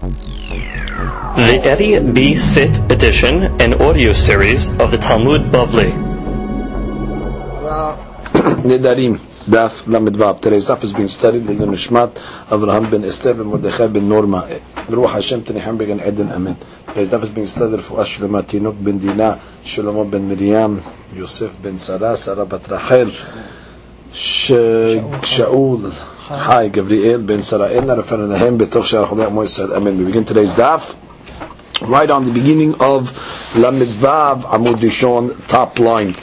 The Eddie B. Sit edition and audio series of the Talmud Bavli. Nedarim, Daf Lamedvav. Today's daf is being studied in the Nishmat Avraham ben Esther ben Mordechai ben Norma. Ruach Hashem Tenechem began Eden Amen. Today's daf is being studied for Ashlemat Tinok ben Dina, Shlomo ben Miriam, Yosef ben Sarah, Sarah bat Rachel, Shaul, Hi, Gabriel ben Sarah, Rafan Nahem, Betoch Shar Chodei Amo Yisrael. Amen. We begin today's daf right on the beginning of Lamedvav Amud Dishon, top line.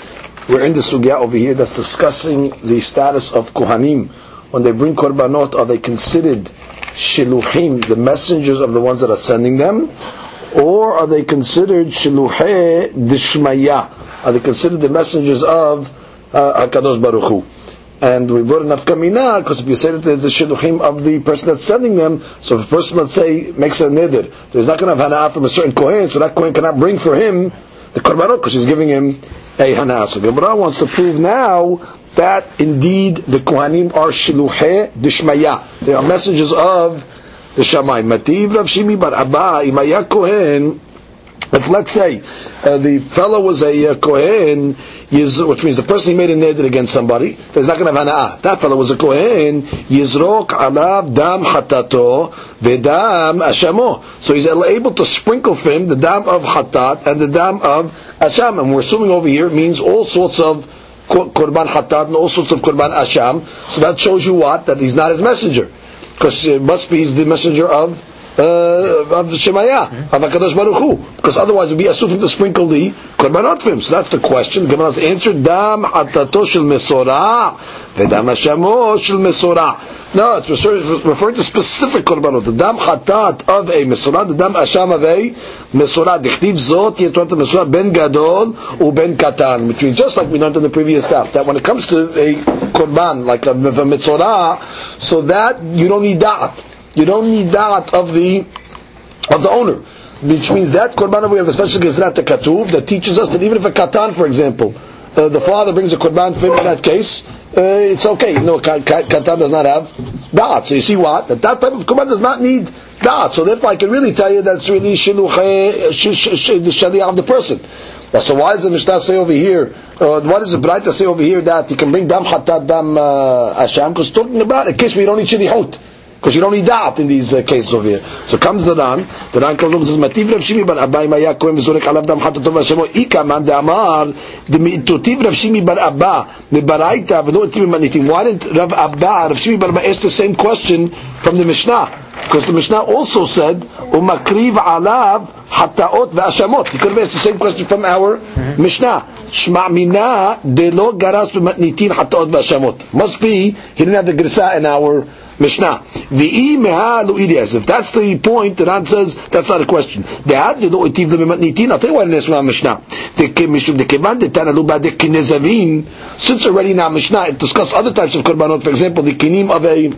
We're in the sugya over here that's discussing the status of Kohanim. When they bring korbanot, are they considered shiluchim, the messengers of the ones that are sending them? Or are they considered shiluche dishmaya? Are they considered the messengers of uh, HaKadosh Baruch Hu? And we brought enough kamina because if you say that they're the shidduchim of the person that's sending them, so if a person, let's say, makes a nidr, there's not going to have hana from a certain kohen, so that kohen cannot bring for him the korbanot because he's giving him a hana. So Gemara wants to prove now that indeed the kohanim are shiluche dishmaya. They are messengers of the shamayim. Mativ Rav Shimi bar Abba imaya kohen. If let's say uh, the fellow was a uh, kohen, which means the person he made a neder against somebody, there's not going to have hana'ah. That fellow was a kohen, yizrok alav dam hatato vedam ashamo. So he's able to sprinkle for him the dam of hatat and the dam of asham. And we're assuming over here it means all sorts of korban hatat and all sorts of korban asham. So that shows you what? That he's not his messenger. Because it must be he's the messenger of uh, of Shemaya, of HaKadosh Baruch Hu. Because otherwise it would be assumed to sprinkle the korbanot. So that's the question. The Gemara's answer, Dam hatato shel mesora, vedam hashamo shel mesora. No, it's referring to specific korbanot. The dam hatat of a mesora, the dam hasham of a mesora. Dichtiv zot yetot mesora ben gadol u ben katan. Which means just like we learned in the previous step, that when it comes to a korban, like a, a metzora, so that you don't need that. You don't need that of the of the owner, which means that korban we have a special gezrat katuv that teaches us that even if a katan, for example, uh, the father brings a korban for him in that case, uh, it's okay. No, katan does not have da'at. So you see what? That that type of korban does not need da'at. So therefore I can really tell you that's really shiluch, the shaliach of the person. So why does the Mishnah say over here, uh, why does the Braita say over here that he can bring dam hatat dam uh, asham? Because talking about a case where you don't need shilichut because you don't need that in these uh, cases over here. So comes the Ran, the Ran comes along and says, "Mativ Rav Shimi bar Abba Maya Kohen v'zorek alav dam hatat tov ika man de'amar totiv Rav Shimi bar Abba mebaraita v'lo etiv manitim." Why didn't Rav Abba Rav Shimi bar Abba ask the same question from the Mishnah? Because the Mishnah also said, "Umakriv alav hataot ve'ashamot." He could have asked the same question from our mm-hmm. Mishnah. Shma mina de lo garas b'matnitin hataot ve'ashamot. Must be he didn't have the grisa in our Mishnah. If that's the point, the Ran says that's not a question. I'll tell you why I didn't ask from Mishnah. Since already now Mishnah it discussed other types of korbanot, for example, the kinim of a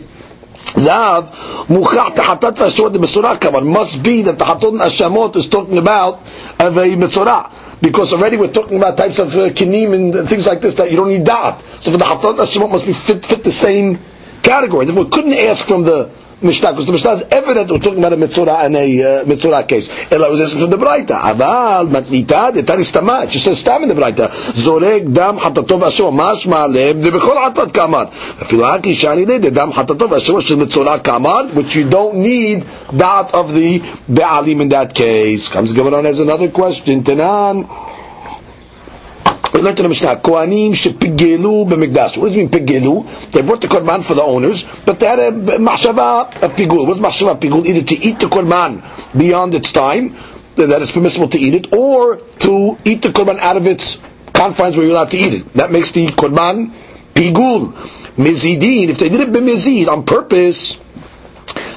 Zav, mukha tahatat v'ashot the mesorah kaman. Must be that the hatot and ashamot is talking about of a mesorah. Because already we're talking about types of uh, kinim and things like this that you don't need that. So for the hatot and ashamot must be fit, fit the same category. Therefore, we couldn't ask from the Mishnah, because the Mishnah is evident we're talking about a Mitzorah and a uh, Mitzorah case. Ella was asking from the Braita. Aval, matnita, the Tani Stama. Just says Stam in the Braita. Zorek dam hatatov asho, mashma lev, de bechol hatat kamar. Afilu haki shani le, dam hatatov asho, shel Mitzorah kamar, which you don't need that of the Be'alim in that case. Comes Gemara on as another question. Tenan. We learned in the Mishnah, Kohanim shepigelu b'mikdash. What does it mean pigelu? They brought the korban for the owners, but they had a machshava of pigul. What's machshava of pigul? Either to eat the korban beyond its time, that it's permissible to eat it, or to eat the korban out of its confines where you're allowed to eat it. That makes the korban pigul. Mizidin, if they did it b'mizid, on purpose,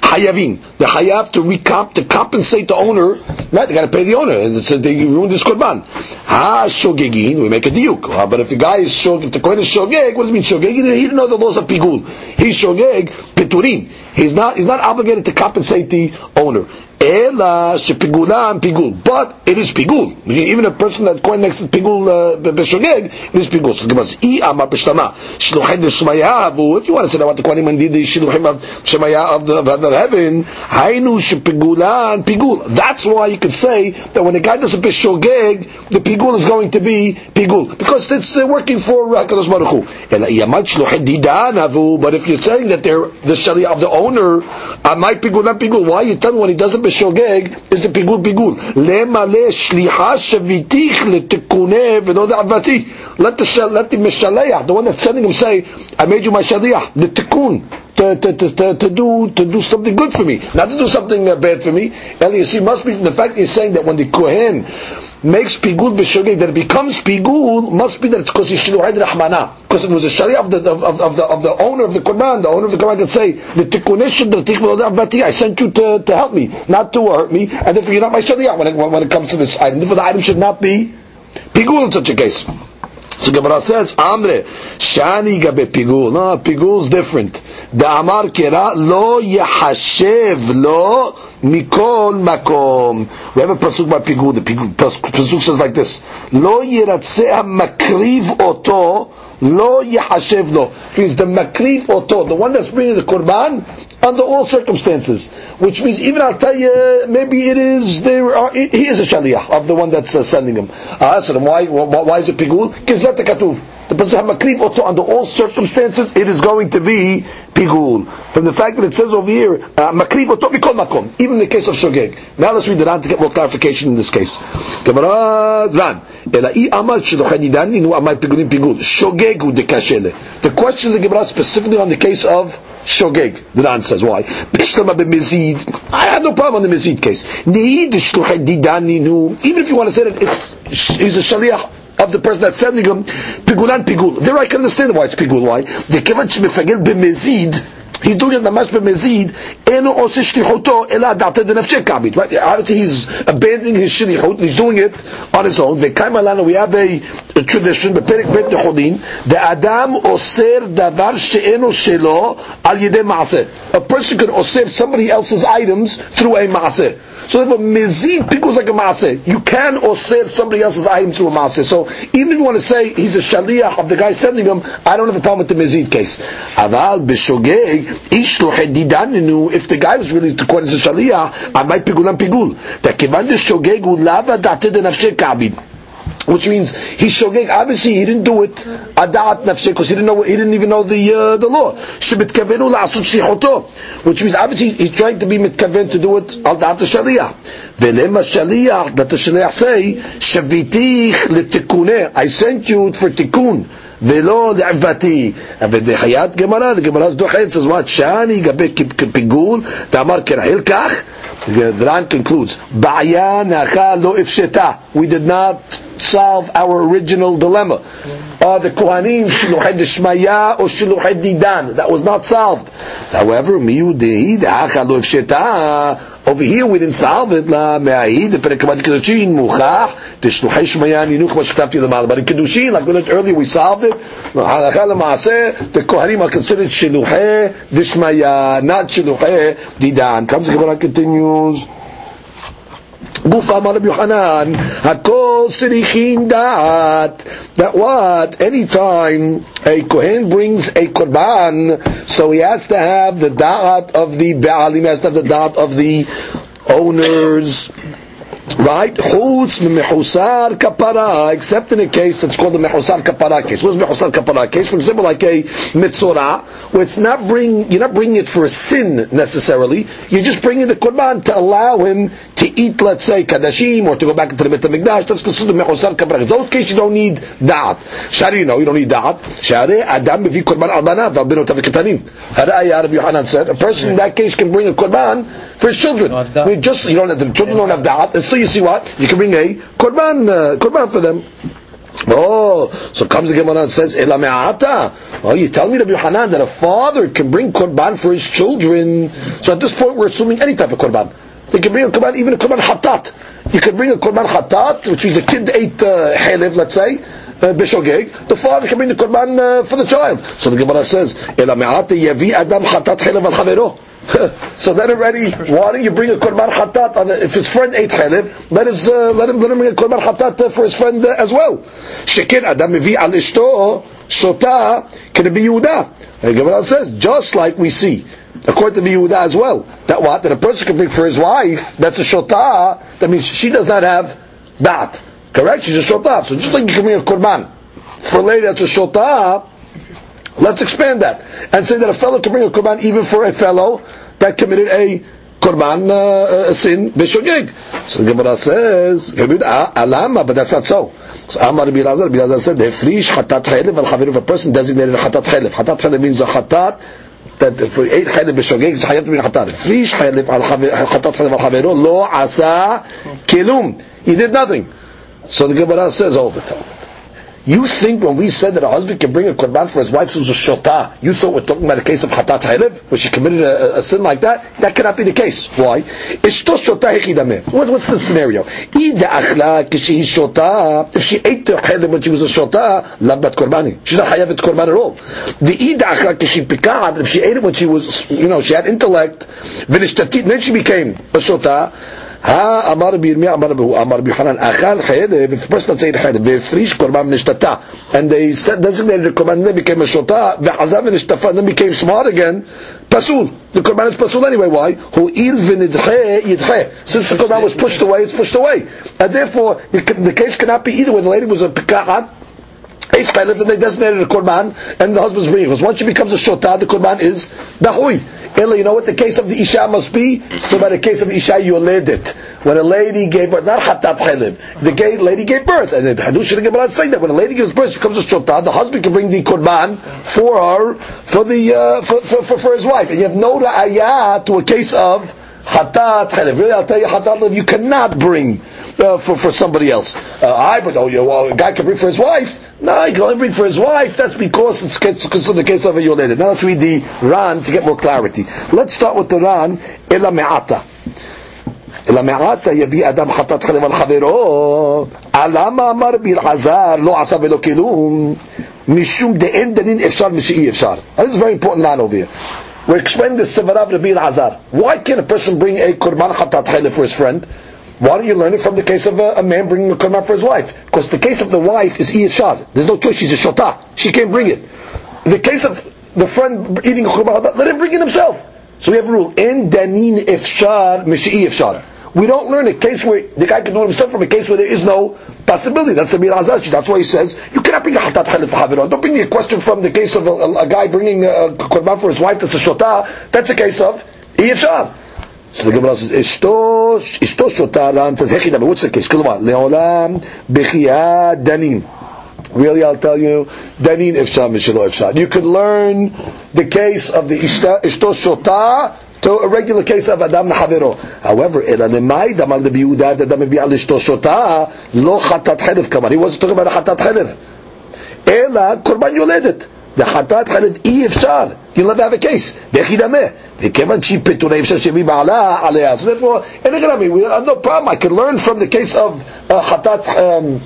hayavin. The hayav to recomp to compensate the owner. Right, they got to pay the owner, and so they ruined this korban. Ha shogegin, we make a diuk. Uh, but if the guy is shog, if the kohen is shogeg, what does it mean shogeg? He didn't know the laws of pigul. He's shogeg piturin. He's not. He's not obligated to compensate the owner. Ela shepigulan pigul. But it is pigul. Even a person that coin next to pigul uh, b'shogeg, it is pigul. So Gemara says, I amar b'shtama, shluchin d'shmayavu. If you want to say that what the Kohanim did, the shluchim of shmaya of the, of heaven, hainu shepigulan pigul. That's why you could say that when a guy does a b'shogeg, the pigul is going to be pigul. Because it's they're working for HaKadosh Baruch Hu. Ela yamat shluchin didanavu. But if you're saying that they're the shali of the owner, amai pigul, not pigul. Why you tell me when he does it b'shogeg is the pigul pigul. Lemale shlicha shavitich letikune v'no da'avati. Let the let the mishaleach, the one that's sending him, say, "I made you my shaliach." The tikkun. To, to, to, to, do to do something good for me, not to do something bad for me. Elias, must be from the fact he's saying that when the kohen makes pigul b'shogeg, that it becomes pigul, must be that it's because shiluhid rahmana. Because it was a sharia of the of, of, of, the of the owner of the korban, the owner of the korban could say, the I sent you to, to help me, not to hurt me, and therefore you're not my sharia when it, when it comes to this item. Therefore the item should not be pigul in such a case. So Gemara says, Amre, Shani gabe pigul. No, pigul is different. The Amar kera lo yahashev lo mikol makom. We have a pasuk by pigul. The pasuk says like this: Lo yiratzeh makriv oto lo yahashev lo. Means the makriv oto, the one that's bringing the korban, under all circumstances. Which means even I'll tell you, maybe it is there. Are, he is a shaliyah of the one that's uh, sending him. Uh, so then why, why is it pigul? The katuv. The person makriv also under all circumstances. It is going to be pigul. From the fact that it says over here makriv oto mikol makom. Even in the case of shogeg. Now let's read the Ran to get more clarification in this case. The question of the Gemara specifically on the case of shogeg. The Ran says why? I have no problem on the mezid case. Even if you want to say that it's he's a shaliach of the person that's sending him, pigulan pigul. There I can understand why it's pigul. Why? The kevan shmefagel b'mezid he's doing it mamash b'mezid, eno ose shlichuto ela da'ate denafshe kabit. Right? Obviously he's abandoning his shlichut, he's doing it on his own. V'kaim alana, we have a, a tradition, beperik bet nechodin, the adam oser davar she'eno shelo al yedei maaseh. A person can oser somebody else's items through a maaseh. So if a mezid pickles like a maaseh, you can or say somebody else's item through a maaseh. So even if you want to say he's a shaliyah of the guy sending him, I don't have a problem with the mezid case. Aval b'shogeg, ish lo hedidaninu, if the guy was really to quote as a shaliyah, I might pigulam pigul. That kivan shogeg u lava date de nafshe kabid which means he shogeg. Obviously, he didn't do it adat nafshe because he didn't know. He didn't even know the uh, the law. Shebitkavenu la'asut shichoto, which means obviously he's trying to be mitkaven to do it al dat shaliyah. Velema shaliyah that the shaliyah say shavitich letikune. I sent you for tikun. ולא לעבתי. ובדחיית גמרא, the Gemara is דוחת, says what? שאני גבי פיגול, ואמר כרעיל כך, the Ran concludes, Ba'ya nacha lo ifsheta. We did not solve our original dilemma. Uh, the Kohanim, shiluhed shmaya or shiluhed didan. That was not solved. However, miyudehi nacha lo ifsheta. Over here we didn't solve it. La me'ahid, the perekamat kedushin, muchach, tishluhei shmaya ninuch mashkafti l'mal. But in kedushin, like we learned earlier, we solved it. Halacha l'maaseh, the Kohanim are considered shiluhei dishmaya, not shiluhei didan. Comes the Gemara continues. Gufa Amar Yohanan, Hakol Sirichin Dat, that what? Any time a Kohen brings a Korban, so he has to have the Da'at of the Baalim, has to have the Da'at of the owners right? Chutz mehusar kapara, except in a case that's called the mehusar kapara case. What's mehusar kapara case? For example, like a mitzorah, where it's not bring, you're not bringing it for a sin necessarily. You're just bringing the korban to allow him to eat, let's say, kadashim, or to go back into the Beit HaMikdash. That's considered mehusar kapara. In those cases, you don't need da'at. Shari, no, you don't need da'at. Shari, adam mevi korban al banav, al benot ketanim. Haraya, Rabbi Yohanan said, a person in that case can bring a korban for his children. I mean, just, you don't have, the children don't have da'at, and still you see what? You can bring a korban, uh, korban for them. Oh, so comes the Gemara and says, Ela me'ata. Oh, you tell me, Rabbi Yohanan, that a father can bring korban for his children. So at this point, we're assuming any type of korban. They can bring a korban, even a korban hatat. You can bring a korban hatat, which means the kid ate uh, halev, let's say, bishogeg. The father can bring the korban for the child. So the Gemara says, yavi adam hatat so then already, why don't you bring a korban hatat on a, if his friend ate chalev, let us uh, let him let him bring a korban hatat uh, for his friend uh, as well. Shekin adam mevi al ishto shota can it be Yehuda. And Gemara says just like we see according to Yehuda as well that what that a person can bring for his wife that's a shota that means she does not have that correct she's a shota so just like you can bring a korban for later that's a shota Let's expand that and say that a fellow can bring a korban even for a fellow that committed a korban uh, a sin b'shogeg. So the Gemara says, alama, but that's not so. So Amar Rabbi Lazar, Rabbi Lazar said, "Hefrish hatat chaylev al chaver." If a person designated hatat chaylev, hatat chaylev means a hatat that for eight chaylev b'shogeg, it's hayat min hatat. Hefrish chaylev al hatat chaylev al chavero lo asa kelum. He did nothing. So the Gemara says, all the time. You think when we said that a husband can bring a korban for his wife who's a shota, you thought we're talking about a case of hatat haylev, where she committed a, a, sin like that? That cannot be the case. Why? What, what's the scenario? If she ate the haylev when she was a shota, labat korbani. She's not hayavet korban at all. The if she ate it when she was, you know, she had intellect, then she became a shota, Ha Amar Birmiya Amar Amar Bihanan Achal Chaylev. If the person said Chaylev, Befrish Korban Nishtata, and they designated the Korban, then became a Shota, Ve'azav Nishtafa, and then became smart again. Pasul. The Korban is Pasul anyway. Why? Who il v'nidche yidche. Since the Korban was pushed away, it's pushed away, and therefore the, the case cannot be either where the lady was a pikahat Eight chaylev, and they designated a korban, and the husband's bringing. Because once she becomes a shota, the korban is dahui. Ella, you know what the case of the Isha must be? It's about the case of Isha Yoledet. When a lady gave birth, not Hatat Chaylev, the gay lady gave birth. And the Hadush Gemara saying that when a lady gives birth, she becomes a Shotah, the husband can bring the Korban for her, for the, uh, for, for, for, for, his wife. And you have no ayah to a case of Hatat Chaylev. Really, I'll tell you, Hatat Chaylev, you cannot bring uh, for, for somebody else. Uh, I, but oh, you, well, a guy can bring for his wife. No, he can only bring for his wife. That's because it's considered the case of a Yoledet. Now let's read the Ran to get more clarity. Let's start with the Ran, Ela Me'ata. אלא מעט יביא אדם חטאת חלב על חברו, למה אמר בלעזר לא עשה ולא כלום, משום דאין דנין אפשר משאי אפשר. This is a very important line over here. We're explaining the Sevarav Rabbi Elazar. Why can't a person bring a korban chatat chaylev for his friend? Why don't you learn it from the case of a, a man bringing a korban for his wife? Because the case of the wife is iyashar. There's no choice. She's a shota. She can't bring it. The case of the friend eating a korban, let him bring it himself. So we have a rule: in danin ifshar mishi ifshar. We don't learn a case where the guy can do it himself from a case where there is no possibility. That's the Miraz That's why he says you cannot bring a hatat halif haviron. Don't bring me a question from the case of a, a, a guy bringing a korban for his wife. That's a shota. That's a case of iyashar. So the Gemara says, אשתו, אשתו שותה עלן, says, הכי דבר, וצקש, כלומר, לעולם בחייה דנים. Really, I'll tell you, דנין אפשר ושלא אפשר. You could learn the case of the אשתו שותה to a regular case of אדם לחברו. However, אלא למאי דמר רבי יהודה, אדם מביא על אשתו שותה, לא חטאת חלב כמובן. He wasn't talking about חטאת חלב. אלא קורבן יולדת. לחטאת חלב אי אפשר. you'll never have a case. They came and she petuna yivsha shemi ba'ala alea. So therefore, we have no problem. I can learn from the case of uh, um,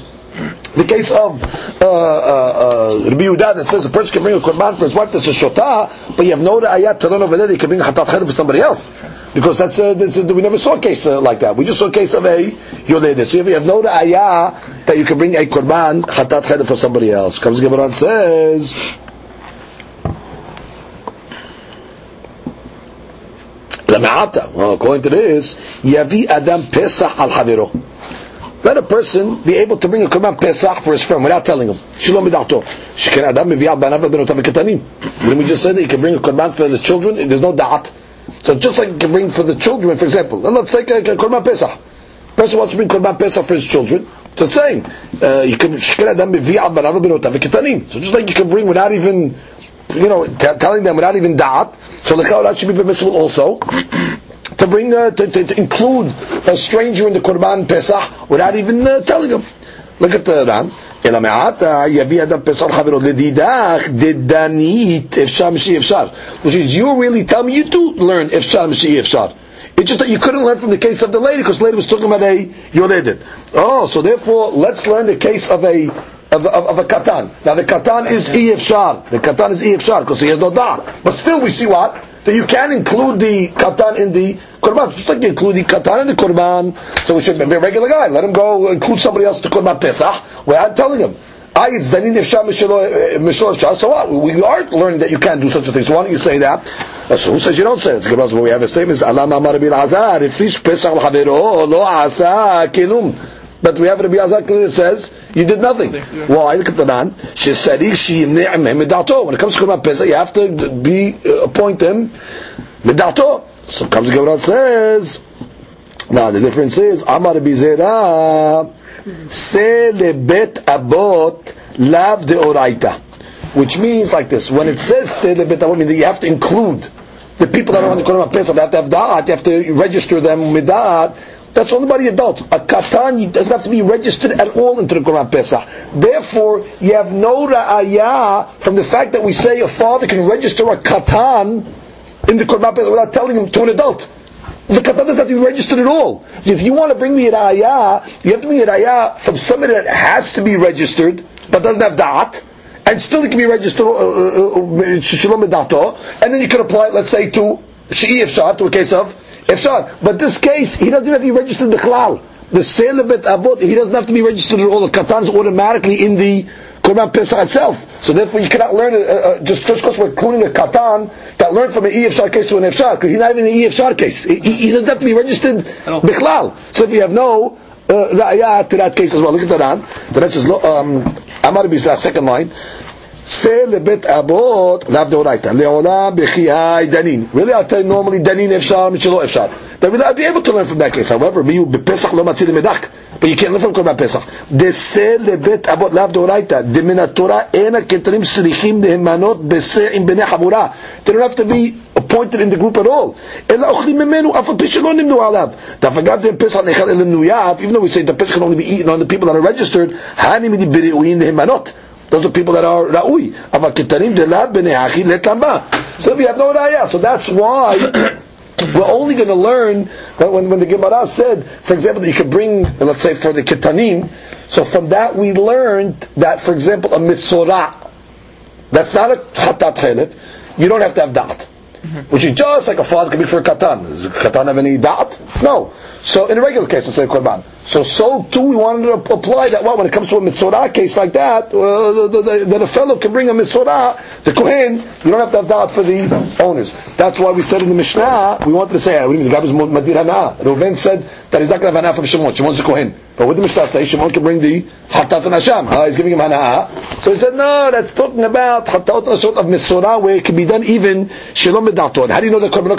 the case of uh, uh, uh, Rabbi that says a person can bring a korban for his wife that's a shota, but you have no ayat to learn over there that you can bring a hatat for somebody else, because that's, uh, that's uh, we never saw a case uh, like that. We just saw a case of a yodeh. So you have no ayat that you can bring a korban hatat for somebody else. Comes Gemara and says. Well, according to this, Yavi Adam Pesach al Haviro. Let a person be able to bring a Korban Pesach for his friend without telling him. Shalom midato. Shekar Adam mevi al banav benotav ketanim. When we just said that he can bring a Korban for the children, there's no da'at. So just like he can bring for the children, for example, let's take a, a Korban Pesach. Person wants to bring Korban Pesach for his children. So it's saying, uh, you can Shekar Adam mevi al banav benotav ketanim. So just like you can bring without even, you know, t- telling them without even da'at, so the that should be permissible also to bring uh, to, to, to, include a stranger in the Qurban Pesach without even uh, telling him. Look at the Ran. אלא מעתה יביא אדם פסח חברו לדידך דדנית אפשר משי אפשר. Which is you really tell me you do learn אפשר משי אפשר. It's just that you couldn't learn from the case of the lady because the lady was talking about a yoledet. Oh, so therefore let's learn the case of a of, of, of a katan. Now the katan is efshar. The katan is efshar because he has no dar. But still we see what that you can include the katan in the korban. Just like you include the katan in the korban, so we should be a regular guy. Let him go include somebody else to korban pesach. Without telling him. Ay it's Danin Ifshah eh, Ms. So what? We are learning that you can't do such a thing. So why don't you say that? So who says you don't say it? Because we have a statement. Alam amar bil azar. If pesach lo asa kilum. But we have Rabbi Azar clearly says you did nothing. Why? Look at the man. She said When it comes to Korban Pesach, you have to be uh, appoint him midato. So comes the Gemara says. Now the difference is Amar Bizera se lebet abot lav deoraita, which means like this. When it says se lebet abot, means that you have to include the people that are on the Korban Pesach. They have to have da'at. You have to register them with midat that's only by the adults. A katan doesn't have to be registered at all into the Korban Pesach. Therefore, you have no ra'ayah from the fact that we say a father can register a katan in the Korban Pesach without telling him to an adult. The katan doesn't have to be registered at all. If you want to bring me a ra'ayah, you have to bring a ra'ayah from somebody that has to be registered, but doesn't have da'at, and still it can be registered, uh, uh, uh, and then you can apply it, let's say, to Shi'i to a case of Ifshar. But this case, he doesn't have to be registered the Klal. The sale of it abot, he doesn't have to be registered at all. The katan is automatically in the Korban Pesach itself. So therefore you cannot learn it, uh, uh, just because we're including a katan that learned from an EFSHAR case to an because he's not even an EFSHAR case. He, he, doesn't have to be registered Bichlal. So if you have no uh, to that case as well, look at the Ran. The rest is, um, Amar Bisra, second line say לבית אבות לאו דאורייתא, לעולם בחיי דנין. Really, I'll tell you normally דנין אפשר, מי שלא אפשר. Then we'll be able to learn from that case. However, מי הוא בפסח לא מציל למדק. But you can't learn from קורבן פסח. דסה לבית אבות לאו דאורייתא, דמן התורה אין הכתרים צריכים להימנות בשה עם בני חבורה. They don't have to be appointed in the group at all. אלא אוכלים ממנו, אף על פי שלא נמנו עליו. דווקא גם פסח נאכל אלא מנויו, even though we say the Pesach can only be eaten on the people that are registered, הני מדי בראויים להימנות. Those are people that are ra'ui. Aval kitarim delab b'ne'achi letamba. So we have no ra'ya. So that's why we're only going to learn when, when the Gemara said, for example, that you could bring, let's say, for the kitanim. So from that we learned that, for example, a mitzorah, that's not a hatat chelet, you don't have to have that. Mm-hmm. Which is just like a father can be for a katan. Does a katan have any doubt? No. So in a regular case, let's say korban. So so too we wanted to apply that. Well, when it comes to a mitzvah case like that, uh, that a fellow can bring a mitzvah, the kohen, you don't have to have doubt for the owners. That's why we said in the Mishnah, we wanted to say, what do you mean, the guy was madir hana. Reuven said that he's not going to have hana from Shimon. Shimon's a kohen. But what did the Mishnah say? Shimon can bring the hatat and hasham. He's giving him hana. So he said, no, that's talking about hatat and of mitzvah where it can be done even shalom medaton. How do you know that korban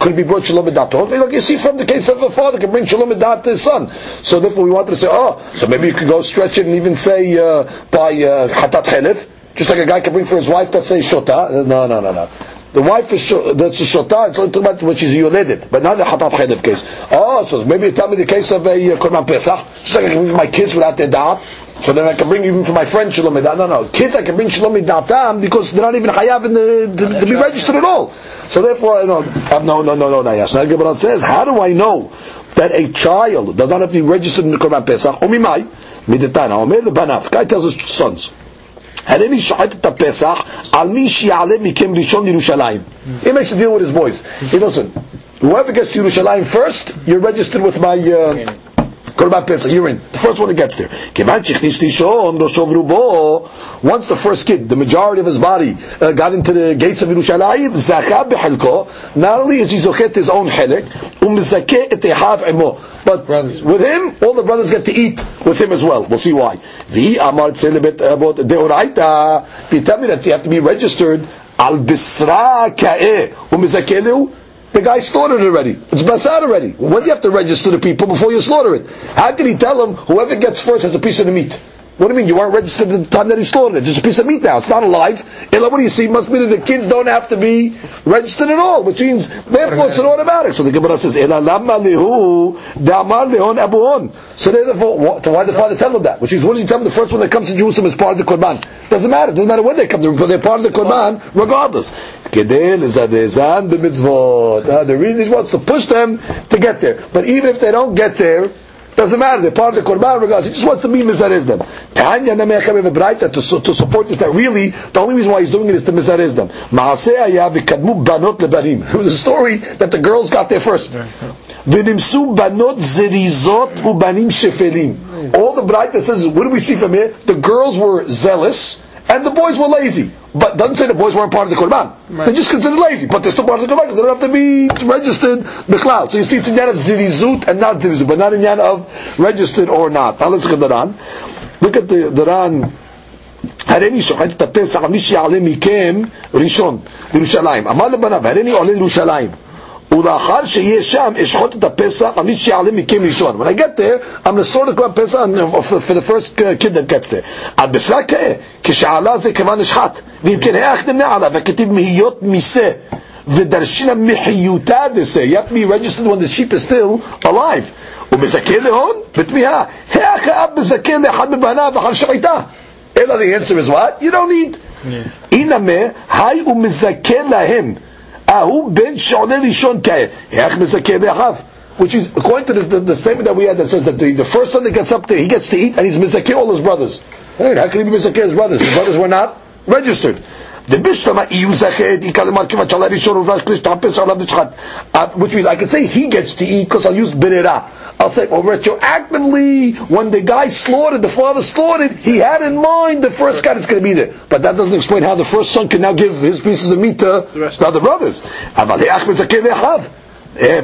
could be brought shalom medaton? Like you see from the case of a father can bring shalom medat to his son. So therefore we wanted to say, oh, so maybe you could go stretch it and even say uh, by uh, hatat chelif, just like a guy can bring for his wife that say shota. No, no, no, no. The wife is that's a shota. It's only talking about when she's yoleded, but not the hatat chelif case. Oh, so maybe you tell me the case of a uh, korban pesach. Just like I can bring my kids without their da'at. So then I can bring even for my friend shalom No, no, kids I can bring shalom datam because they're not even hayav in the, to, to, be registered at all. So therefore, you know, no, no, no, no, no. Yes. Now Gemara says, how do I know that a child does not have to be registered in the Korban Pesach, Omimai, Midetana, Omer lebanav. Guy tells his sons, הריני שוחט את הפסח על מי שיעלה מכם ראשון לירושלים. He makes a deal with his boys. He listen, whoever gets to Yerushalayim first, you're registered with my uh, Korban Pesach, you're in. The first one that gets there. Once the first kid, the majority of his body, uh, got into the gates of Yerushalayim, not only is he zochet his own helik, but brothers. with him, all the brothers get to eat with him as well. We'll see why. The Amar bit about deoraita. You tell me that you have to be registered al bisra ka'eh umizakelu the guy slaughtered already. It's basar already. When do you have to register the people before you slaughter it? How can he tell them whoever gets first has a piece of the meat? What do you mean? You weren't registered at the time that he slaughtered it. Just a piece of meat now. It's not alive. And what do you see? Must mean that the kids don't have to be registered at all, which means therefore it's an automatic. So the Gemara says, "Ela lama lihu damar lehon abuon." So therefore, so why did the father tell them that? Which means, what did he tell them? The first one that comes to Jerusalem is part of the korban. Doesn't matter. Doesn't matter when they come. They're part of the korban regardless. Uh, the reason he wants to push them to get there. But even if they don't get there, Doesn't matter. They're part of the korban regardless. He just wants to be mizarez them. Tanya Namechem have a Braita to, to support this. That really the only reason why he's doing it is to mizarez them. banot lebanim. It was a story that the girls got there first. V'nimsu banot zerizot ubanim shefelim. All the Braita says, what do we see from here? The girls were zealous and the boys were lazy. But doesn't say the boys weren't part of the Qurban. Right. They're just considered lazy, but they're still part of the Qurban because they don't have to be registered cloud. So you see it's in yan of zirizut and not zirizut, but not in yan of registered or not. Now let's look at the Ran. Look at the, the Ran. הריני שוחט את הפסח על מי שיעלה מכם ראשון לירושלים. אמר לבניו, הריני עולה לירושלים. ולאחר שיהיה שם, אשחוט את הפסח על מי שיעלה מכם ראשון. When I get there, I'm going to sort of Pesach for the first kid that gets there. על בשרה כאה, כשעלה זה כיוון נשחט. ואם כן, איך נמנה עליו? וכתיב מהיות מיסה. ודרשינה מחיותה דסה. You have to be registered when the sheep is still alive. ומזכה להון? בתמיהה. איך האב מזכה לאחד מבניו אחר שחיטה? אלא the answer is what? You don't need. אינמה, היי ומזכה להם. Which is, according to the, the, the, statement that we had that says that the, the first son that gets up there, he gets to eat and he's Mezakeh all his brothers. How can he be Mezakeh his brothers? His brothers were not registered. Dishchat. Uh, which means I can say he gets to eat because I'll use Birera. I'll say, well, retroactively, when the guy slaughtered, the father slaughtered, he had in mind the first guy that's going to be there. But that doesn't explain how the first son can now give his pieces of meat to the, other brothers. About the other brothers. Eh,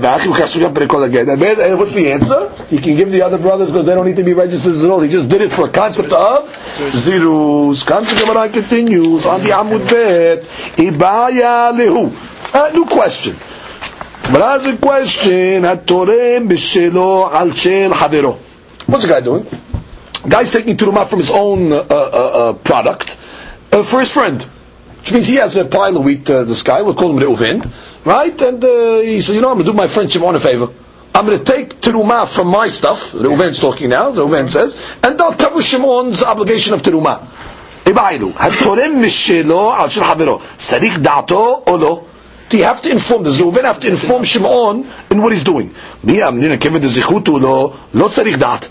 what's the answer? He can give the other brothers because they don't need to be registered at all. He just did it for a concept of zirus. Concept Gemara continues on the Amud Bet. Ibaya lehu. Uh, new question. But as a question, Hatorem b'shelo al shel havero. What's the guy doing? The guy's taking turma from his own uh, uh, uh, product for his friend, which means he has a pile of wheat. Uh, this guy, we'll call him the Reuven, right? And uh, he says, you know, I'm going to do my friend Shimon a favor. I'm going to take teruma from my stuff. Reuven's talking now. Reuven says, and I'll cover Shimon's obligation of teruma. ابعدوا هل ترم الشيلو على شيل حبيرو dato دعته do you have to inform, does Reuven have to inform Shimon in what he's doing? Me, I'm going to give it the zichut lo, lo tzarich dat.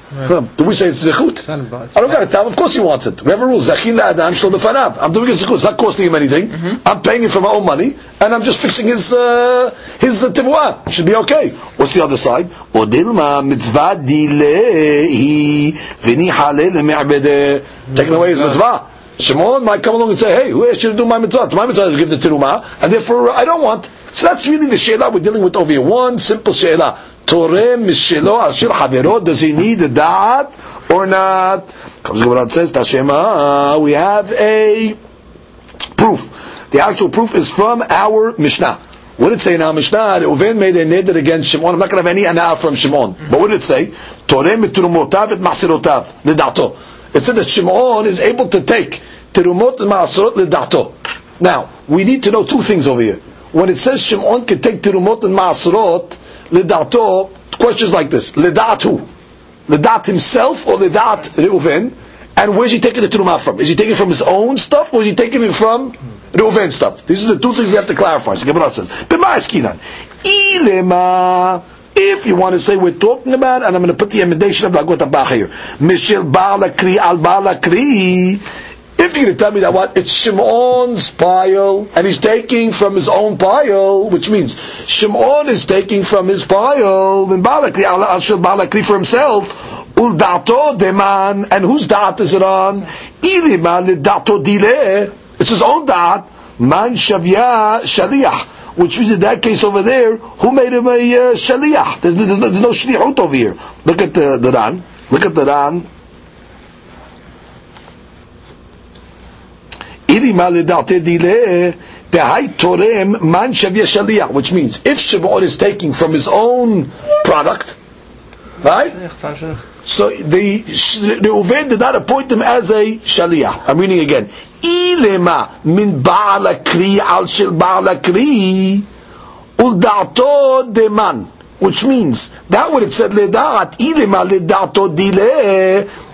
Do we say it's zichut? I don't got to tell him, of course he wants it. We have a rule, zachin la'adam shlo befanav. I'm doing it zichut, it's not costing him anything. Mm-hmm. I'm paying it for my own money, and I'm just fixing his, uh, his uh, Should be okay. What's the other side? Odilma mitzvah dilehi v'ni le Taking away his mitzvah. Shimon might come along and say, hey, who asked you to do my mitzvah? It's my mitzvah is to give the teruma, and therefore I don't want. So that's really the she'lah we're dealing with over here. One simple she'lah. Torem mishelo ashir havero. Does he need a da'at or not? Comes Gemara says, Tashema, we have a proof. The actual proof is from our Mishnah. What did it say in our Mishnah? Reuven made a neder against Shimon. I'm not going to have any anah from Shimon. But what did it say? Torem mitrumotav et masirotav. L'dato. It said that Shimon is able to take terumot and maasorot ledato. Now, we need to know two things over here. When it says Shimon can take terumot and maasorot ledato, questions like this: ledat who? Ledat himself or ledat Reuven? And where's he taking the terumah from? Is he taking it from his own stuff or is he taking it from Reuven's stuff? These are the two things we have to clarify. So Gemara says, "B'ma ilema." If you want to say we're talking about, and I'm going to put the emendation of Lagot Abach here, Mishel Ba'alakri al Ba'alakri, if you're going to tell me that what? It's Shimon's pile, and he's taking from his own pile, which means Shimon is taking from his pile, min al Shel Ba'alakri for himself, ul dato deman, and whose dat is it on? Ilima dato dile, it's his own dat, man shavya shaliach which means in that case over there, who made him a uh, shaliach? There's, there's, no, there's no shlichut over here. Look at the, the Ran. Look at the Ran. Which means if Shimon is taking from his own product, right? So the Reuven did not appoint him as a shaliach. I'm reading again. אילמה מן בעל הקרי על של בעל הקרי ולדעתו דמן. Which means, that what it said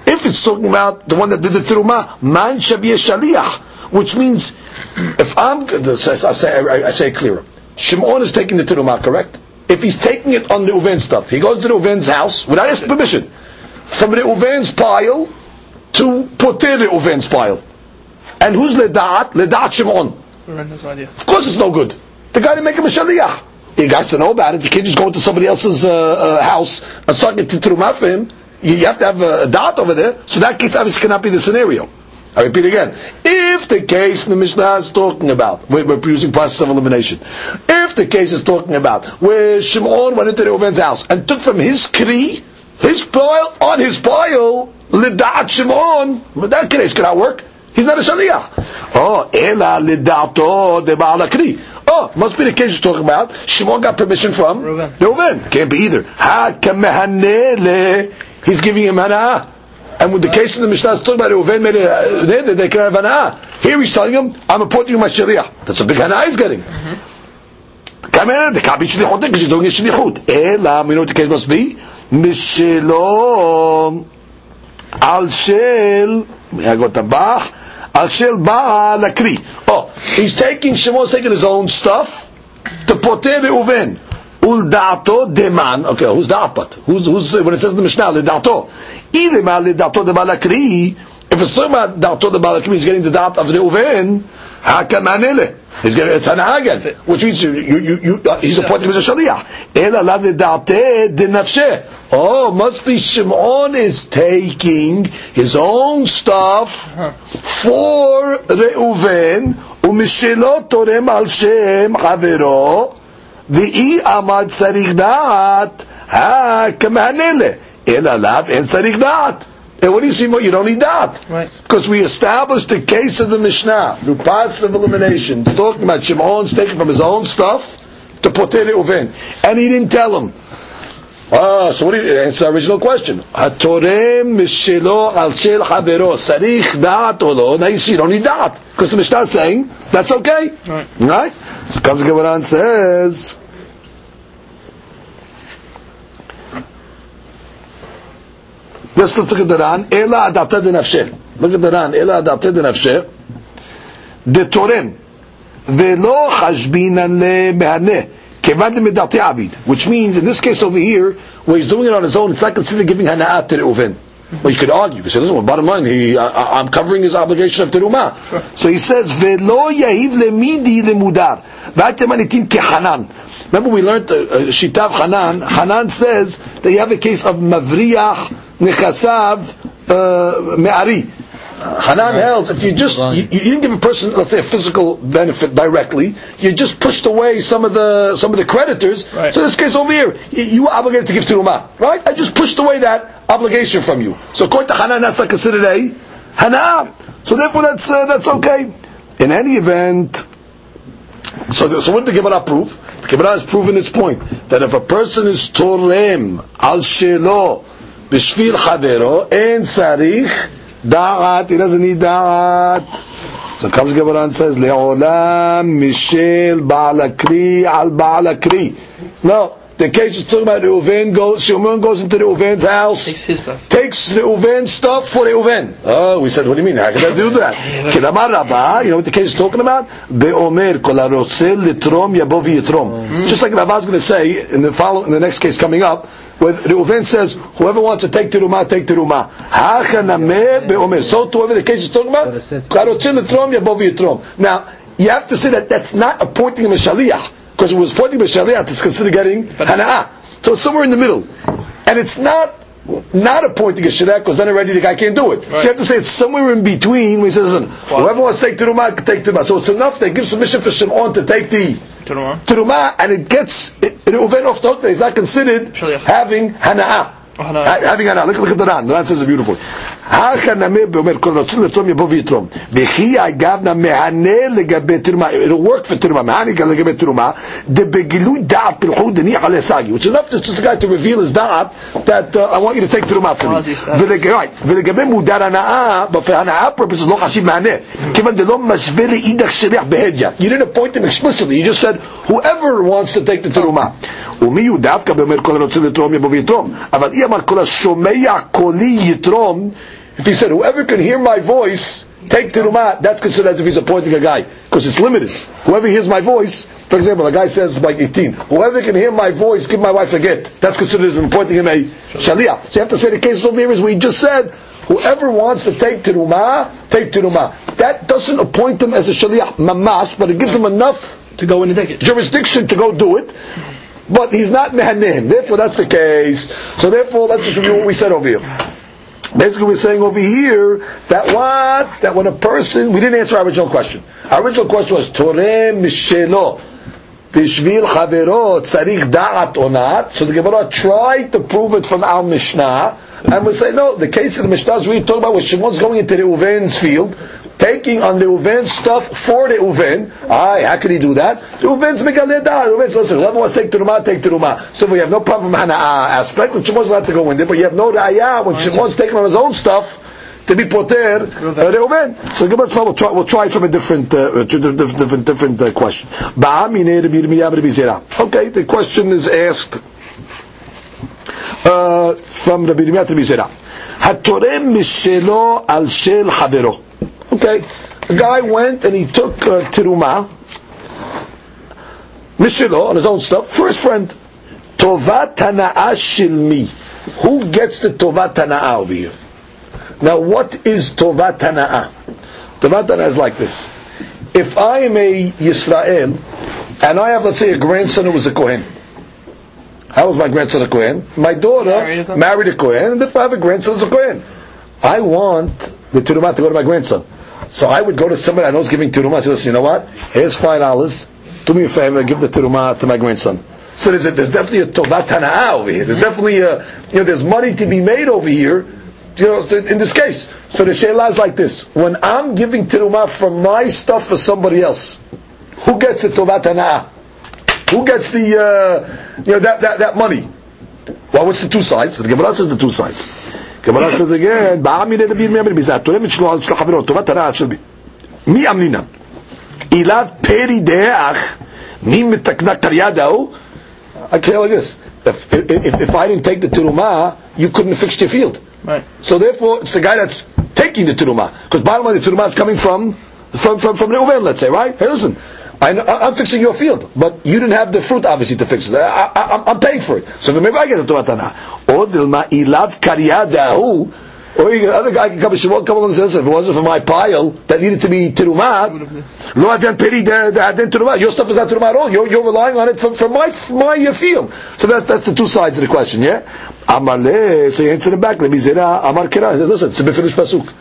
If it's talking about the one that did the teruma, man shabye shaliach. Which means, if I'm, I say, I, say clearer. Shimon is taking the teruma, correct? If he's taking it on the Reuven stuff, he goes to the Reuven's house without his permission. From the Reuven's pile to put the Reuven's pile. And who's Ledat? Ledat Shimon. Of course it's no good. The guy didn't make him a Shaliyah. You guys to know about it. You can't just go into somebody else's uh, uh, house and start getting Trumah for him. You, you have to have a, a dot over there. So that case obviously cannot be the scenario. I repeat again. If the case the Mishnah is talking about, we're, we're, using process of elimination. If the case is talking about where Shimon went into the Reuven's house and took from his kri, his pile, on his pile, lidat Shimon, that case cannot work. He's not a shaliach. Oh, ela lidato de ba'alakri. Oh, must be the case you're talking about. Shimon got permission from Reuven. Reuven. Can't be either. Ha He's giving him hana. And with the case in the Mishnah is talking about Reuven made a uh, that they can have hana. Here he's telling him, I'm appointing you my shaliach. That's a big hana he's getting. Mm-hmm. Come in, the can't be shlichut because you're doing a shlichut. Ela, we know what the case must be. Mishelo al shel, I got the bach, al shel ba'a lakri. Oh, he's taking, Shimon's taking his own stuff to poter Reuven. Uldato deman. Okay, who's the apat? Who's, who's, when it says in the Mishnah, ledato. Ilema ledato de balakri. If it's talking about dato de balakri, he's getting the dat of Reuven. Hakamanele. He's getting, it's an again. Which means you, you, you, uh, he's appointed as a shaliach. Ela la de nafshe. Oh, must be Shimon is taking his own stuff for Reuven, ומשלו תורם על שם חברו, ואי עמד צריך דעת, כמענה ל... אין עליו, אין צריך דעת. And what do you see more? You don't need that. Right. Because we established the case of the Mishnah through passive elimination. Talking about Shimon's taking from his own stuff to poter Reuven. And he didn't tell him. Ah, so what do you, answer the original question. Hatorem mishelo al shel havero sarich da'at olo. Now you see, you don't need that. Because the Mishnah is saying, that's okay. Right. Right? So comes the Gemara and says, Let's look at the Ran. Ela adata de nafshe. Look at the Ran. Ela adata de nafshe. De torem. Chashbinan le mehaneh. Which means, in this case over here, where he's doing it on his own, it's not considered giving hana'at to Reuven. Well, you could argue. You say, listen, well, bottom line, he, I, am covering his obligation of terumah. So he says, "Velo yahiv lemidi lemudar." V'atem kehanan. Remember, we learned uh, uh, Shitav Hanan. Hanan says that you have a case of Mavriyah Nechasav uh, Me'ari. Hanan held if you just you, you, didn't give a person let's say a physical benefit directly, you just pushed away some of the some of the creditors. Right. So in this case over here, you, you were obligated to give terumah, right? I just pushed away that obligation from you. So according to Hanan, that's not considered a hana. So therefore, that's uh, that's okay. In any event. So, the, so what did the Gemara prove? The Gemara has proven its point that if a person is torem al shelo b'shvil chavero en sarich da'at, he doesn't need da'at. So comes Gemara and says, Le'olam mishel ba'alakri al ba'alakri. No, the case is talking about Reuven goes, Shimon goes into Reuven's house. Takes his stuff. Takes Reuven's stuff for Reuven. Oh, we said, what do you mean? How can I do that? Kedamar Rabba, you know what the case is talking about? Be'omer kol litrom yabo v'yitrom. Mm-hmm. Just like Rabba is going to say in the follow, in the next case coming up, where Reuven says, whoever wants to take terumah, take. Hachanameh be'omer. So to whoever the case is talking about, harotzel litrom yabo v'yitrom. Now, you have to say that that's not appointing him a shaliyah because it was pointing b'shaliyat, it's considered getting hana'ah. So it's somewhere in the middle. And it's not not appointing a shirek because then already the guy can't do it. Right. So you have to say it's somewhere in between when he says, listen, whoever wants to take terumah, can take terumah. So it's enough that gives permission for Shimon to take the terumah, and it gets, it, it off the hook that he's not considered having hana'ah having an look, look at the Ran. The Ran says it beautifully. באומר כל רוצים לתרום יבוא ויתרום. וכי אגב מענה לגבי תרומה, it'll work for תרומה, מענה לגבי תרומה, דבגילוי דעת פלחו דניח על הסגי. Which is enough to just a guy to reveal his דעת that uh, I want you to take תרומה for me. ולגבי מודר הנאה, הנאה purposes לא חשיב מענה. כיוון דלא משווה לאידך שליח בהדיא. You didn't appoint him explicitly, you just said whoever wants to take the תרומה. ומי הוא דווקא באומר כל הרוצה לתרום יבוא ויתרום. אבל אי אמר כל השומע קולי יתרום If he said, whoever can hear my voice, take terumah, that's considered as if he's appointing a guy, because it's limited. Whoever hears my voice, for example, a guy says like 18, whoever can hear my voice, give my wife a get. That's considered as appointing him a shaliach. So you have to say the case over here is we just said, whoever wants to take terumah, take terumah. That doesn't appoint him as a shaliach mamash, but it gives him enough to go in and take it. Jurisdiction to go do it. But he's not mehanim. Therefore, that's the case. So therefore, let's just review what we said over here. Basically, we're saying over here that what that when a person we didn't answer our original question. Our original question was Torem Mishelo Bishvil Chavero Tzarich Da'at or not. So the Gemara tried to prove it from our Mishnah, and we say no. The case of the Mishnah is really talking about when Shimon's going into the Reuven's field, taking on the Reuven's stuff for the Reuven. Aye, how can he do that? The Reuven's megaleh da'at. Reuven says, listen, whoever wants to take Terumah, take Terumah. So we have no problem from Hana'ah aspect. When Shimon's allowed to go in there, but you have no Ra'ayah when Shimon's taking on his own stuff to be poter Reuven. So Gemara we'll try, we'll try from a different uh, different different, different uh, question. Okay, the question is asked uh, from Rabbi Yirmiyah Rabbi Zera. התורם משלו על של חברו. Okay, a guy went and he took uh, teruma, mishelo, on his own stuff, for his friend. Tovat tanaa shilmi. Who gets the tovat tanaa over here? Now, what is tovat tanaa? Tovat tanaa is like this. If I am a Yisrael, and I have, let's say, a grandson who was a Kohen. How was my grandson a Kohen? My daughter married a Kohen, married a Kohen and if I have a grandson who's a Kohen, I want the Turumah to go to my grandson. So I would go to somebody I know is giving Turumah, say, listen, you know what? Here's five dollars. Do me a favor, give the Turumah to my grandson. So there's, a, there's definitely a Tovat over here. There's definitely a, you know, there's money to be made over here you know, in this case. So the Sheila is like this. When I'm giving Tirumah for my stuff for somebody else, who gets the Tovat? Who gets the, uh, you know, that, that, that money? Well, what's the two sides? The Gemara says the two sides. Gemara says again, בעמי לנביא מי אמרים, זה התורם את שלו של חברו, טובת הנאה של מי אמרינם? אליו פרי דאח, מי מתקנה קריידהו? I can like this. If, if, if I didn't take the terumah, you couldn't have fixed your field. Right. So therefore, it's the guy that's taking the terumah. Because bottom line, the terumah is coming from from from from Reuven, let's say, right? Hey, listen, I, am fixing your field, but you didn't have the fruit, obviously, to fix it. I, am paying for it. So maybe I get the Torah Or dilma ilav karyadahu. Or you, other guy can come and come along and say, if it wasn't for my pile that needed to be terumah, lo avian peri terumah. Your stuff is not terumah at all. You're, you're relying on it for, for my for my uh, field. So that's that's the two sides of the question. Yeah. Amale. So you answer it back. Let me say Amar kira. says, Listen, it's a finished pasuk.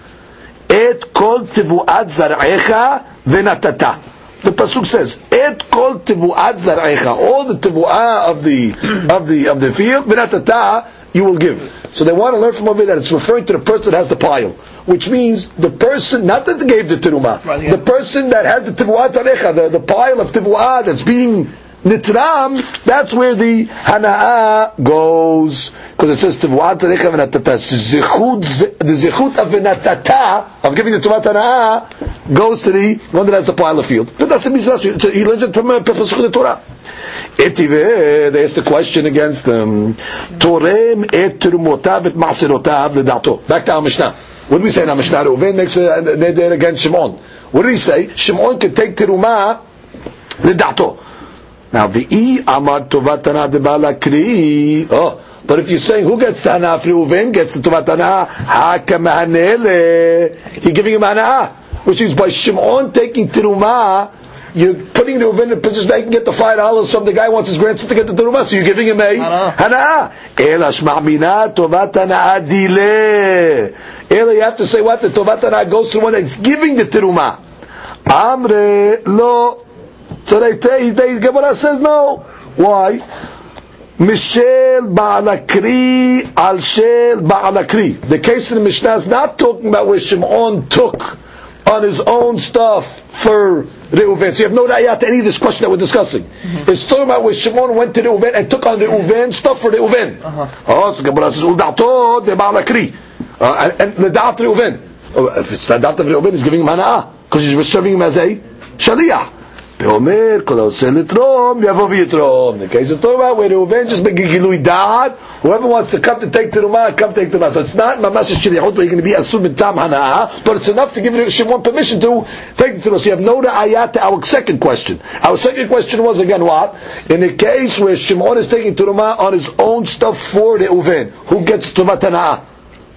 Et kol tivuat zar'echa venatata. The pasuk says, "Et kol tivuat zar'echa." All the tivuah of the of the of the field, v'natata, you will give. So they want to learn from over that it's referring to the person that has the pile, which means the person, not that they gave the teruma, right, yeah. the person that has the tivuat zar'echa, the, the pile of tivuah that's being nitram, that's where the hanaa goes. Because it says tivuat zar'echa v'natata. The zichut of v'natata, of giving the tivuat hanaa, goes to the one that has the pile of field. But that's a mitzvah. He learns it from uh, Pesach the Torah. Etive, they asked the question against them. Torem et terumotav et maserotav ledato. Back to our Mishnah. What do we say in our Mishnah? Reuven makes a neder against Shimon. What did he say? Shimon could take terumah ledato. Now the e amad tovatana balakri. Oh, but if you're saying who gets the hana, Reuven gets the tovatana, hakamanele. You're giving him hana, which is by Shimon taking terumah. You're putting Reuven in a position that he can get the five dollars from the guy wants his grandson to get the terumah, so you're giving him a hana. Ela shma'mina tovatana adile. Ela, you have to say what the tovatana goes to one that's giving the terumah. Amre lo so they, they, they Gemara says no. Why? Mishel Ba'alakri al Shel Ba'alakri. The case in the Mishnah is not talking about where Shimon took on his own stuff for Reuven. So you have no rayat to any of this question that we're discussing. Mm-hmm. It's talking about where Shimon went to Reuven and took on Reuven stuff for Reuven. Uh-huh. Oh, so Gemara says, Udato de Ba'alakri. Uh, and, and the Da'at Reuven. Oh, if it's the Da'at of Reuven, he's giving him Hana'ah. Because he's serving him as a Shaliah. ואומר, כל העושה לתרום, יבוא ויתרום. The case is talking about where Reuven just make a גילוי דעת, whoever wants to come to take the תרומה, come take the תרומה. So it's not ממש שליחות, but you're going to be אסור מטעם הנאה, but it's enough to give Shimon permission to take the תרומה. So you have no ראייה to our second question. Our second question was again what? In a case where Shimon is taking תרומה on his own stuff for the Reuven, who gets תרומת הנאה?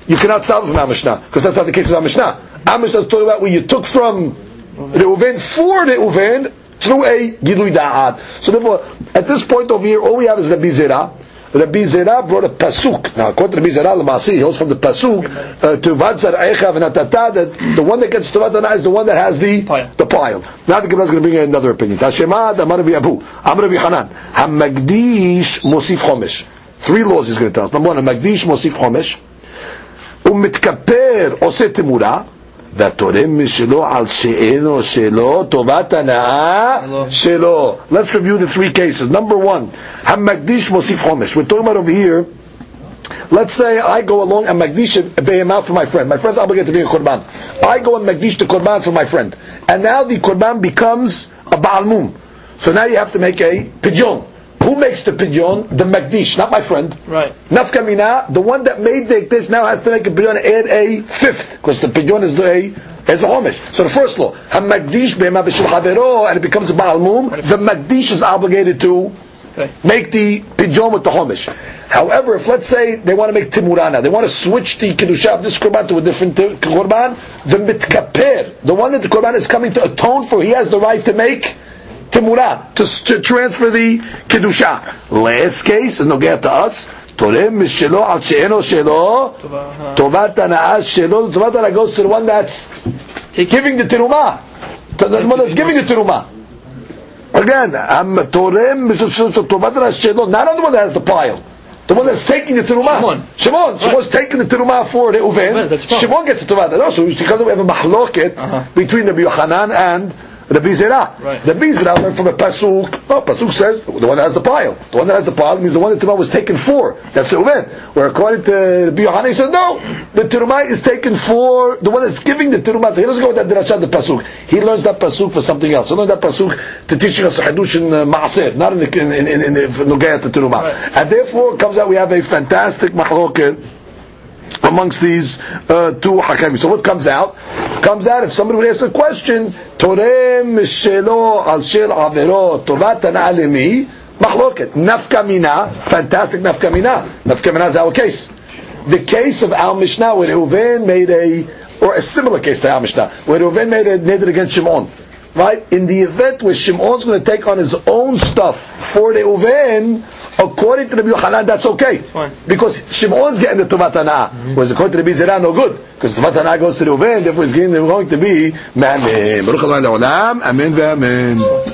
You cannot solve from Amishnah, because that's not the case of Amishnah. Amishnah is talking about where you took from Reuven for Reuven, through a Gilui Da'at. So therefore, at this point over here, all we have is Rabbi Zera. Rabbi Zera brought a pasuk. Now, according to Rabbi Zera al-Masi, he holds from the pasuk uh, to Vatzar Eichav Natata that the one that gets to Vatzar is the one that has the pile. The pile. Now the Gemara is going to bring another opinion. Tashemad Amar Rabbi Abbahu Amar Rabbi Hanan Hamagdish Mosif Chomesh. Three laws he's going to tell us. Number one, Hamagdish Mosif Chomesh. ומתכפר עושה תמורה והתורם משלו על שאינו שלו, טובת הנאה שלו. Let's review the three cases. Number one, המקדיש מוסיף חומש. We're talking about over here, let's say I go along and מקדיש a בהמה for my friend. My friend's obligated to be a korban. I go and מקדיש the korban for my friend. And now the korban becomes a ba'almum. So now you have to make a pidyon. Who makes the pidyon? The Magdish, not my friend. Right. Nafka mina, the one that made the this now has to make a pidyon and add a fifth, because the pidyon is a is a homish. So the first law, Hamagdish be'ema b'shul havero, and it becomes a Baal Mum, the Magdish is obligated to Okay. make the pidyon with the homish. However, if let's say they want to make timurana, they want to switch the kedusha of this korban to a different korban, the mitkaper, the one that the korban is coming to atone for, he has the right to make timura, to, to transfer the kedusha. Last case, and nogea to us, תורם משלו עד שאינו שלו, טובת הנאה שלו, טובת הנאה goes to the one that's giving the teruma, to the one that's giving the teruma. Again, I'm תורם משלו, טובת הנאה שלו, not on the one that has the pile. The one that's taking the teruma. Shimon. Shimon. Shimon's taking the teruma for the Uven. Right, that's the problem. Shimon gets the teruma. No, so because we have a mahloket Uh-huh. between Rabbi Yochanan and Rabbi Zera. Right. Rabbi Zera learned from a pasuk. No, pasuk says the one that has the pile. The one that has the pile means the one that the was taken for. That's the Reuven. Where according to Rabbi Yochanan, he said no, the teruma is taken for the one that's giving the teruma. So he doesn't go with that dirashat the pasuk. He learns that pasuk for something else. He learns that pasuk to teaching us a hadush in uh, maaser, not in the, in in in, in the nogayat the teruma. Right. And therefore, it comes out we have a fantastic mahloket amongst these uh, two hakamim. So what comes out? Comes out if somebody would ask a question, Torem shelo al shel avero tovat alemi mahloket nafka mina, fantastic nafka mina. Nafka mina is our case. The case of Al Mishnah where Reuven made a, or a similar case to Al Mishnah, where Reuven made a neder against Shimon. Right? In the event where Shimon's going to take on his own stuff for Reuven, according to Rabbi Yochanan, that's okay. fine. Because Shimon's getting the Tuvat Hana'ah, whereas according to Rabbi Zera, no good. Because Tuvat Hana'ah goes to Reuven, therefore getting, going to be, man, eh, Baruch Adonai Amen ve'amen.